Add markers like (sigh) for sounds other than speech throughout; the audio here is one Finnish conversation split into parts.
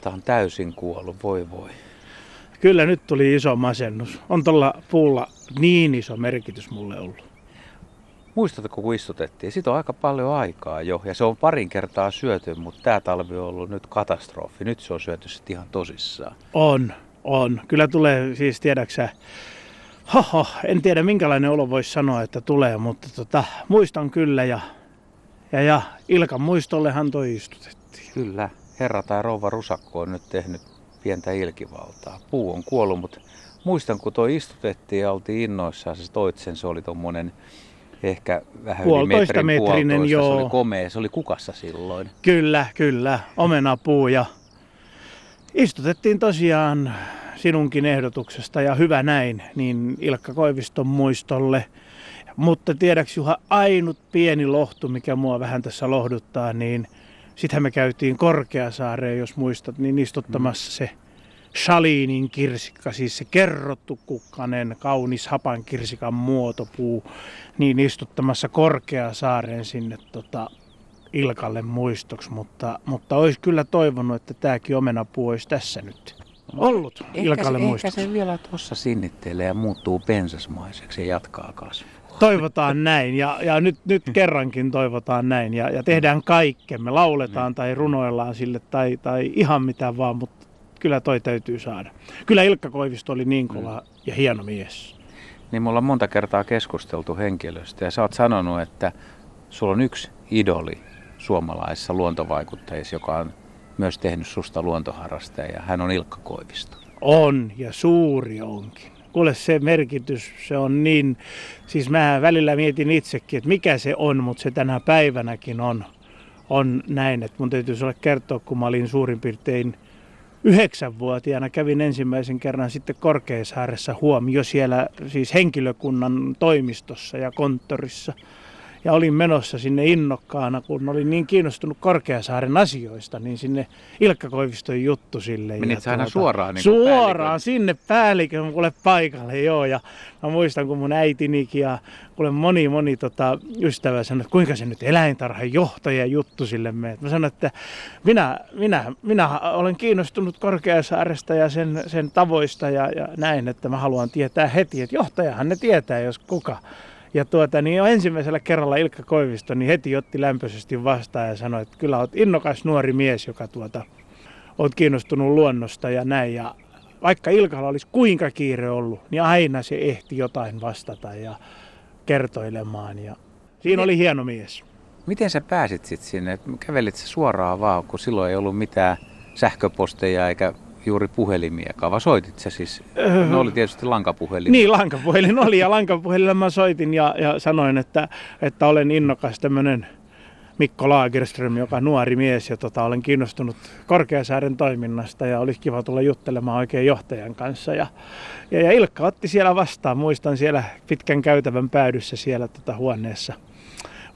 Tämä on täysin kuollut, voi voi. Kyllä nyt tuli iso masennus. On tuolla puulla niin iso merkitys mulle ollut. Muistatko, kun istutettiin? Siitä on aika paljon aikaa jo, ja se on parin kertaa syöty, mutta tämä talvi on ollut nyt katastrofi. Nyt se on syöty sitten ihan tosissaan. On, on. Kyllä tulee, siis tiedäksä, Hoho, en tiedä minkälainen olo voisi sanoa, että tulee, mutta tota, muistan kyllä ja, ja, ja Ilkan muistollehan toi istutettiin. Kyllä, herra tai rouva Rusakko on nyt tehnyt pientä ilkivaltaa. Puu on kuollut, mutta muistan kun toi istutettiin ja oltiin innoissaan, se toit sen, se oli tuommoinen ehkä vähän yli metrin, metrinen, joo. Se oli komea, se oli kukassa silloin. Kyllä, kyllä, omenapuu ja istutettiin tosiaan sinunkin ehdotuksesta ja hyvä näin, niin Ilkka Koiviston muistolle. Mutta tiedäks Juha, ainut pieni lohtu, mikä mua vähän tässä lohduttaa, niin sittenhän me käytiin Korkeasaareen, jos muistat, niin istuttamassa se Shalinin kirsikka, siis se kerrottu kukkanen, kaunis hapan kirsikan muotopuu, niin istuttamassa Korkeasaareen sinne tota, Ilkalle muistoksi, mutta, mutta olisi kyllä toivonut, että tämäkin omenapuu olisi tässä nyt ollut Ilkalle ehkä, muistoksi. Ehkä se vielä tuossa sinnittelee ja muuttuu pensasmaiseksi ja jatkaa kasvua. Toivotaan näin ja, ja nyt, nyt kerrankin toivotaan näin ja, ja tehdään kaikkemme, lauletaan tai runoillaan sille tai, tai ihan mitä vaan, mutta kyllä toi täytyy saada. Kyllä Ilkka Koivisto oli niin kova mm. ja hieno mies. Niin mulla on monta kertaa keskusteltu henkilöstä ja sä oot sanonut, että sulla on yksi idoli suomalaisissa luontovaikutteissa, joka on myös tehnyt susta luontoharrastaja. Hän on Ilkka Koivisto. On ja suuri onkin. Kuule se merkitys, se on niin, siis mä välillä mietin itsekin, että mikä se on, mutta se tänä päivänäkin on, on näin. Että mun täytyy sulle kertoa, kun mä olin suurin piirtein yhdeksänvuotiaana kävin ensimmäisen kerran sitten Korkeasaaressa huomio siellä siis henkilökunnan toimistossa ja konttorissa – ja olin menossa sinne innokkaana, kun olin niin kiinnostunut Korkeasaaren asioista, niin sinne Ilkka Koiviston juttu sille. Menit ja aina tuota, suoraan niin Suoraan päällikön. sinne päällikön kuule paikalle, joo. Ja mä muistan, kun mun äitinikin ja kuule moni, moni tota, ystävä sanoi, että kuinka se nyt eläintarhan johtaja juttu sille menee. Mä sanoin, että minä, minä, minä olen kiinnostunut Korkeasaaresta ja sen, sen tavoista ja, ja näin, että mä haluan tietää heti, että johtajahan ne tietää, jos kuka. Ja tuota, niin jo ensimmäisellä kerralla Ilkka Koivisto niin heti otti lämpöisesti vastaan ja sanoi, että kyllä olet innokas nuori mies, joka tuota, olet kiinnostunut luonnosta ja näin. Ja vaikka Ilkalla olisi kuinka kiire ollut, niin aina se ehti jotain vastata ja kertoilemaan. Ja siinä oli hieno mies. Miten sä pääsit sitten sinne? Kävelit sä suoraan vaan, kun silloin ei ollut mitään sähköposteja eikä juuri puhelimia, vai soitit sä siis? No oli tietysti lankapuhelin. Niin, lankapuhelin oli ja lankapuhelilla mä soitin ja, ja sanoin, että, että olen innokas tämmöinen Mikko Lagerström, joka on nuori mies ja tota, olen kiinnostunut Korkeasaaren toiminnasta ja olisi kiva tulla juttelemaan oikein johtajan kanssa. Ja, ja, ja Ilkka otti siellä vastaan, muistan siellä pitkän käytävän päädyssä siellä tota, huoneessa,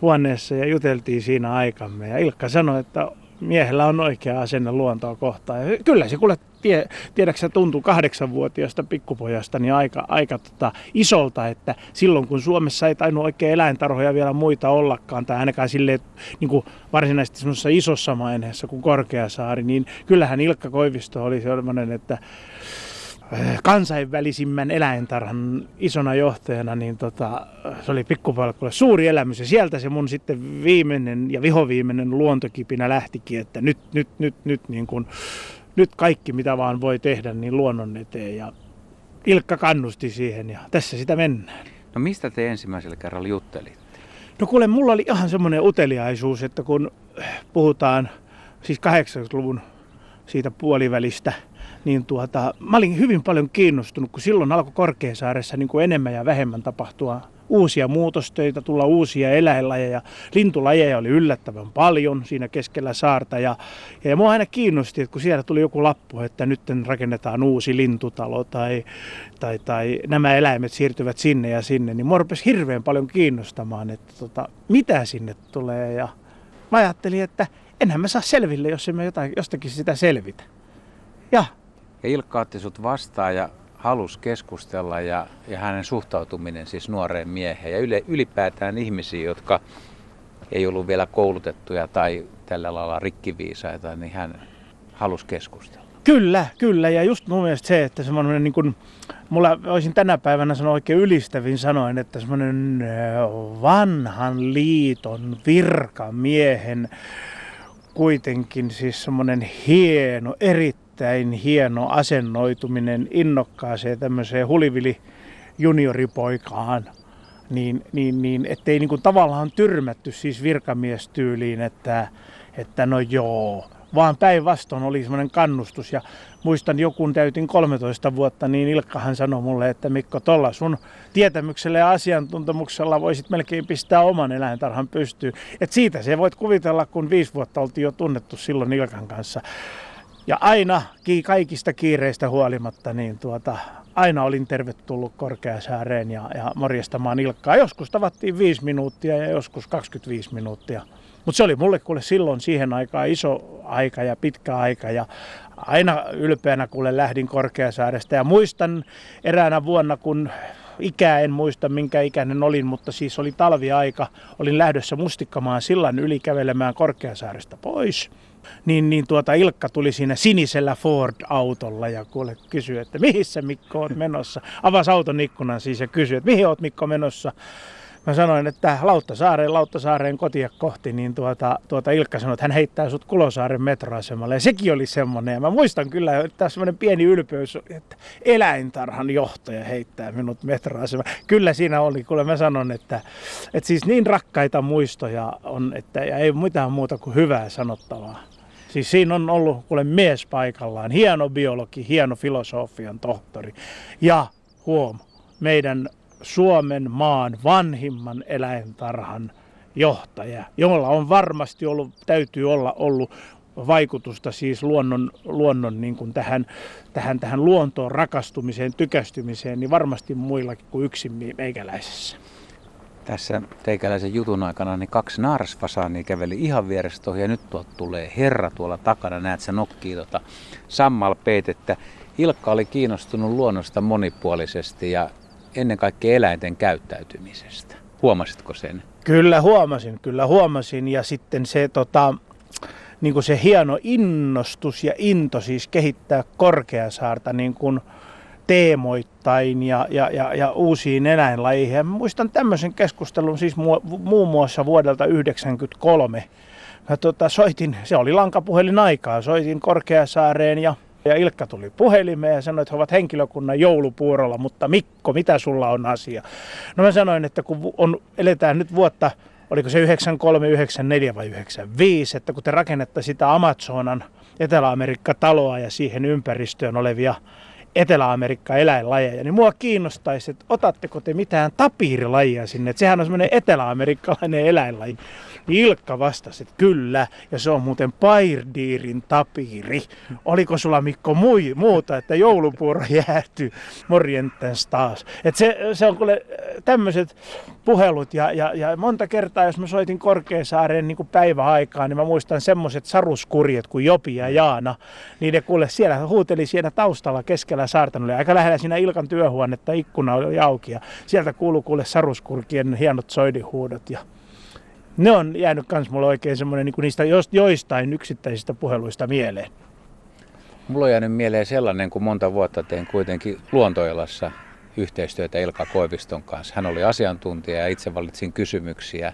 huoneessa ja juteltiin siinä aikamme. Ja Ilkka sanoi, että miehellä on oikea asenne luontoa kohtaan. Ja kyllä se kuule, tie, tiedäksä, tuntuu kahdeksanvuotiaasta pikkupojasta niin aika, aika tota, isolta, että silloin kun Suomessa ei tainnut oikein eläintarhoja vielä muita ollakaan, tai ainakaan silleen niin kuin varsinaisesti semmoisessa isossa maineessa kuin Korkeasaari, niin kyllähän Ilkka Koivisto oli sellainen, että kansainvälisimmän eläintarhan isona johtajana, niin tota, se oli pikkupalkkuille suuri elämys. Ja sieltä se mun sitten viimeinen ja vihoviimeinen luontokipinä lähtikin, että nyt, nyt, nyt, nyt, niin kun, nyt kaikki mitä vaan voi tehdä, niin luonnon eteen. Ja Ilkka kannusti siihen ja tässä sitä mennään. No mistä te ensimmäisellä kerralla juttelitte? No kuule, mulla oli ihan semmoinen uteliaisuus, että kun puhutaan siis 80-luvun siitä puolivälistä – niin tuota, mä olin hyvin paljon kiinnostunut, kun silloin alkoi Korkeasaaressa niin kuin enemmän ja vähemmän tapahtua uusia muutostöitä, tulla uusia eläinlajeja. Lintulajeja oli yllättävän paljon siinä keskellä saarta ja, ja mua aina kiinnosti, että kun siellä tuli joku lappu, että nyt rakennetaan uusi lintutalo tai, tai, tai nämä eläimet siirtyvät sinne ja sinne, niin mua rupesi hirveän paljon kiinnostamaan, että tota, mitä sinne tulee ja mä ajattelin, että enhän mä saa selville, jos emme jotain, jostakin sitä selvitä. Ja ja Ilkka otti sut vastaan ja halusi keskustella ja, ja hänen suhtautuminen siis nuoreen mieheen ja yle, ylipäätään ihmisiin, jotka ei ollut vielä koulutettuja tai tällä lailla rikkiviisaita, niin hän halus keskustella. Kyllä, kyllä. Ja just mun mielestä se, että semmoinen niin kuin, mulla olisin tänä päivänä sanoa oikein ylistävin sanoin, että semmoinen vanhan liiton virkamiehen kuitenkin siis semmoinen hieno, erittäin hieno asennoituminen innokkaaseen tämmöiseen hulivili junioripoikaan, niin, niin, niin ettei niin kuin tavallaan tyrmätty siis virkamiestyyliin, että, että no joo, vaan päinvastoin oli semmoinen kannustus. Ja muistan joku täytin 13 vuotta, niin Ilkkahan sanoi mulle, että Mikko, tuolla sun tietämyksellä ja asiantuntemuksella voisit melkein pistää oman eläintarhan pystyyn. Et siitä se voit kuvitella, kun viisi vuotta oltiin jo tunnettu silloin Ilkan kanssa. Ja aina kaikista kiireistä huolimatta, niin tuota, aina olin tervetullut Korkeasaareen ja, ja morjestamaan Ilkkaa. Joskus tavattiin 5 minuuttia ja joskus 25 minuuttia. Mutta se oli mulle kuule silloin siihen aikaan iso aika ja pitkä aika ja aina ylpeänä kuule lähdin Korkeasaaresta. Ja muistan eräänä vuonna kun ikää en muista minkä ikäinen olin, mutta siis oli talviaika, olin lähdössä mustikkamaan sillan yli kävelemään Korkeasaaresta pois. Niin, niin tuota Ilkka tuli siinä sinisellä Ford-autolla ja kuule kysyi, että mihin se Mikko oot menossa. Avasi auton ikkunan siis ja kysyi, että mihin oot Mikko menossa mä sanoin, että Lauttasaareen, Lauttasaareen kotia kohti, niin tuota, tuota Ilkka sanoi, että hän heittää sut Kulosaaren metroasemalle. Ja sekin oli semmoinen. Ja mä muistan kyllä, että semmoinen pieni ylpeys, että eläintarhan johtaja heittää minut metroasemalle. Kyllä siinä oli, kun mä sanon, että, että siis niin rakkaita muistoja on, että ja ei mitään muuta kuin hyvää sanottavaa. Siis siinä on ollut kuule mies paikallaan, hieno biologi, hieno filosofian tohtori ja huom, meidän Suomen maan vanhimman eläintarhan johtaja, jolla on varmasti ollut, täytyy olla ollut vaikutusta siis luonnon, luonnon niin kuin tähän, tähän, tähän luontoon rakastumiseen, tykästymiseen, niin varmasti muillakin kuin yksin meikäläisessä. Tässä teikäläisen jutun aikana niin kaksi naarsfasaania käveli ihan vierestä ohi ja nyt tuolta tulee herra tuolla takana. Näet sä nokkii tota sammalpeitettä. Ilkka oli kiinnostunut luonnosta monipuolisesti ja ennen kaikkea eläinten käyttäytymisestä. Huomasitko sen? Kyllä huomasin, kyllä huomasin. Ja sitten se, tota, niin kuin se hieno innostus ja into siis kehittää Korkeasaarta niin kuin teemoittain ja, ja, ja, ja uusiin eläinlajeihin. Ja muistan tämmöisen keskustelun siis mu, muun muassa vuodelta 1993. Mä tota, soitin, se oli lankapuhelin aikaa, soitin Korkeasaareen ja ja Ilkka tuli puhelimeen ja sanoi, että he ovat henkilökunnan joulupuurolla, mutta Mikko, mitä sulla on asia? No mä sanoin, että kun on, eletään nyt vuotta, oliko se 93, 94 vai 95, että kun te rakennetta sitä Amazonan Etelä-Amerikka-taloa ja siihen ympäristöön olevia Etelä-Amerikka eläinlajeja, niin mua kiinnostaisi, että otatteko te mitään tapiirilajia sinne, että sehän on semmoinen etelä-amerikkalainen eläinlaji. Niin Ilkka vastasi, että kyllä, ja se on muuten Pairdiirin tapiiri. Oliko sulla Mikko mui, muuta, että joulupuuro (laughs) jäätyy morjentens taas. Et se, se on kuule tämmöiset puhelut, ja, ja, ja, monta kertaa, jos mä soitin Korkeasaareen niin päiväaikaan, niin mä muistan semmoiset saruskurjet kuin Jopi ja Jaana, niin ne kuule siellä huuteli siellä taustalla keskellä saarta, oli aika lähellä siinä Ilkan työhuonetta, ikkuna oli auki, ja sieltä kuuluu kuule saruskurkien hienot soidihuudot, ja ne on jäänyt myös mulle oikein semmoinen niin niistä joistain yksittäisistä puheluista mieleen. Mulla on jäänyt mieleen sellainen, kun monta vuotta tein kuitenkin luontoilassa yhteistyötä Ilka Koiviston kanssa. Hän oli asiantuntija ja itse valitsin kysymyksiä,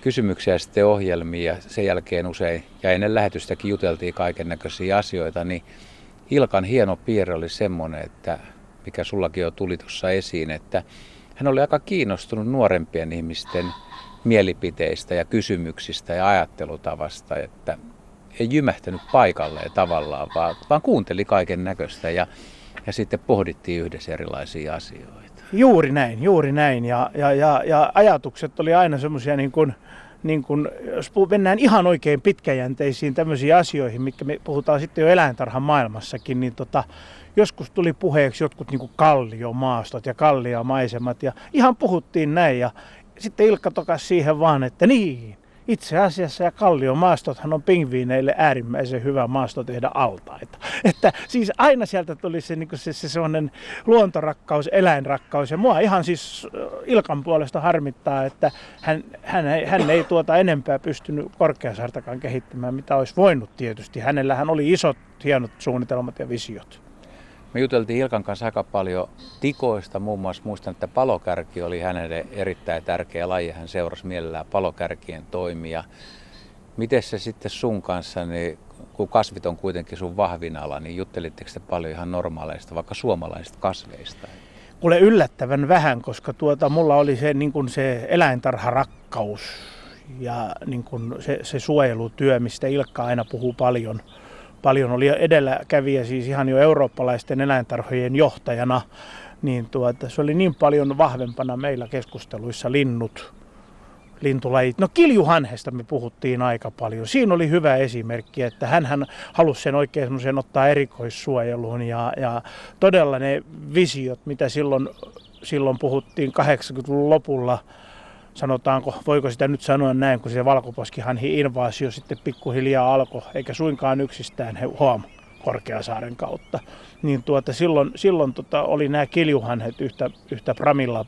kysymyksiä sitten ohjelmia ja sen jälkeen usein, ja ennen lähetystäkin juteltiin kaiken näköisiä asioita, niin Ilkan hieno piirre oli semmoinen, että mikä sullakin jo tuli tuossa esiin, että hän oli aika kiinnostunut nuorempien ihmisten mielipiteistä ja kysymyksistä ja ajattelutavasta, että ei jymähtänyt paikalleen tavallaan, vaan, vaan kuunteli kaiken näköistä ja, ja sitten pohdittiin yhdessä erilaisia asioita. Juuri näin, juuri näin. Ja, ja, ja, ja ajatukset oli aina semmoisia niin kuin, niin kuin, jos mennään ihan oikein pitkäjänteisiin tämmöisiin asioihin, mitkä me puhutaan sitten jo eläintarhan maailmassakin, niin tota, joskus tuli puheeksi jotkut niin kalliomaastot ja kalliomaisemat ja ihan puhuttiin näin ja sitten Ilkka tokas siihen vaan, että niin, itse asiassa ja kalliomaastothan on pingviineille äärimmäisen hyvä maasto tehdä altaita. (laughs) Että siis aina sieltä tuli se, niin se, se sellainen luontorakkaus, eläinrakkaus. Ja mua ihan siis Ilkan puolesta harmittaa, että hän, hän, ei, hän ei tuota enempää pystynyt Korkeasaartakaan kehittämään, mitä olisi voinut tietysti. Hänellähän oli isot, hienot suunnitelmat ja visiot. Me juteltiin Ilkan kanssa aika paljon tikoista, muun muassa muistan, että palokärki oli hänelle erittäin tärkeä laji. Hän seurasi mielellään palokärkien toimia. Miten se sitten sun kanssa, niin kun kasvit on kuitenkin sun vahvin ala, niin juttelitteko te paljon ihan normaaleista, vaikka suomalaisista kasveista? Kuule yllättävän vähän, koska tuota, mulla oli se, niin kuin se eläintarharakkaus ja niin kuin se, se suojelutyö, mistä Ilkka aina puhuu paljon – paljon oli edelläkävijä siis ihan jo eurooppalaisten eläintarhojen johtajana, niin tuota, se oli niin paljon vahvempana meillä keskusteluissa linnut, lintulajit. No kiljuhanhesta me puhuttiin aika paljon. Siinä oli hyvä esimerkki, että hän halusi sen oikein ottaa erikoissuojeluun ja, ja todella ne visiot, mitä silloin, silloin puhuttiin 80-luvun lopulla, sanotaanko, voiko sitä nyt sanoa näin, kun se valkoposkihanhi invaasio sitten pikkuhiljaa alkoi, eikä suinkaan yksistään huom Korkeasaaren kautta. Niin tuota, silloin, silloin tota, oli nämä kiljuhanhet yhtä, yhtä pramilla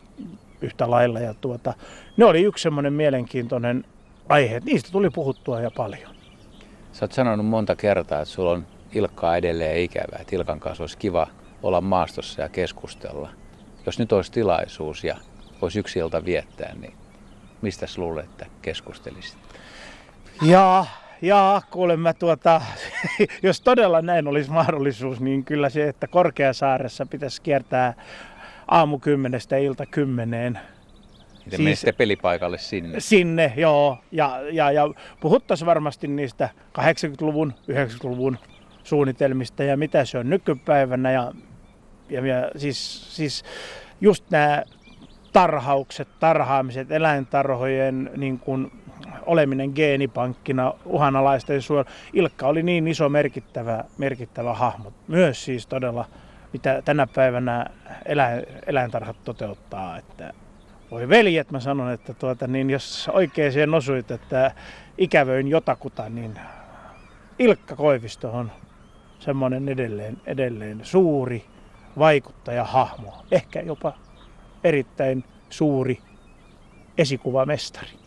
yhtä lailla ja tuota, ne oli yksi semmoinen mielenkiintoinen aihe. Niistä tuli puhuttua ja paljon. Sä oot sanonut monta kertaa, että sulla on Ilkkaa edelleen ikävää, että Ilkan kanssa olisi kiva olla maastossa ja keskustella. Jos nyt olisi tilaisuus ja voisi yksi ilta viettää, niin Mistä luulet, että keskustelisit? Ja, ja kuulemma tuota, (laughs) jos todella näin olisi mahdollisuus, niin kyllä se, että Korkeasaaressa pitäisi kiertää aamu kymmenestä ilta kymmeneen. Miten siis, pelipaikalle sinne? Sinne, joo. Ja, ja, ja puhuttaisiin varmasti niistä 80-luvun, 90-luvun suunnitelmista ja mitä se on nykypäivänä. Ja, ja, ja siis, siis just nämä tarhaukset, tarhaamiset, eläintarhojen niin kuin, oleminen geenipankkina, uhanalaisten suojelu. Ilkka oli niin iso merkittävä, merkittävä hahmo. Myös siis todella, mitä tänä päivänä eläin, eläintarhat toteuttaa. Että voi veljet, mä sanon, että tuota, niin jos oikein siihen osuit, että ikävöin jotakuta, niin Ilkka Koivisto on semmoinen edelleen, edelleen suuri vaikuttaja hahmo. Ehkä jopa erittäin suuri esikuvamestari.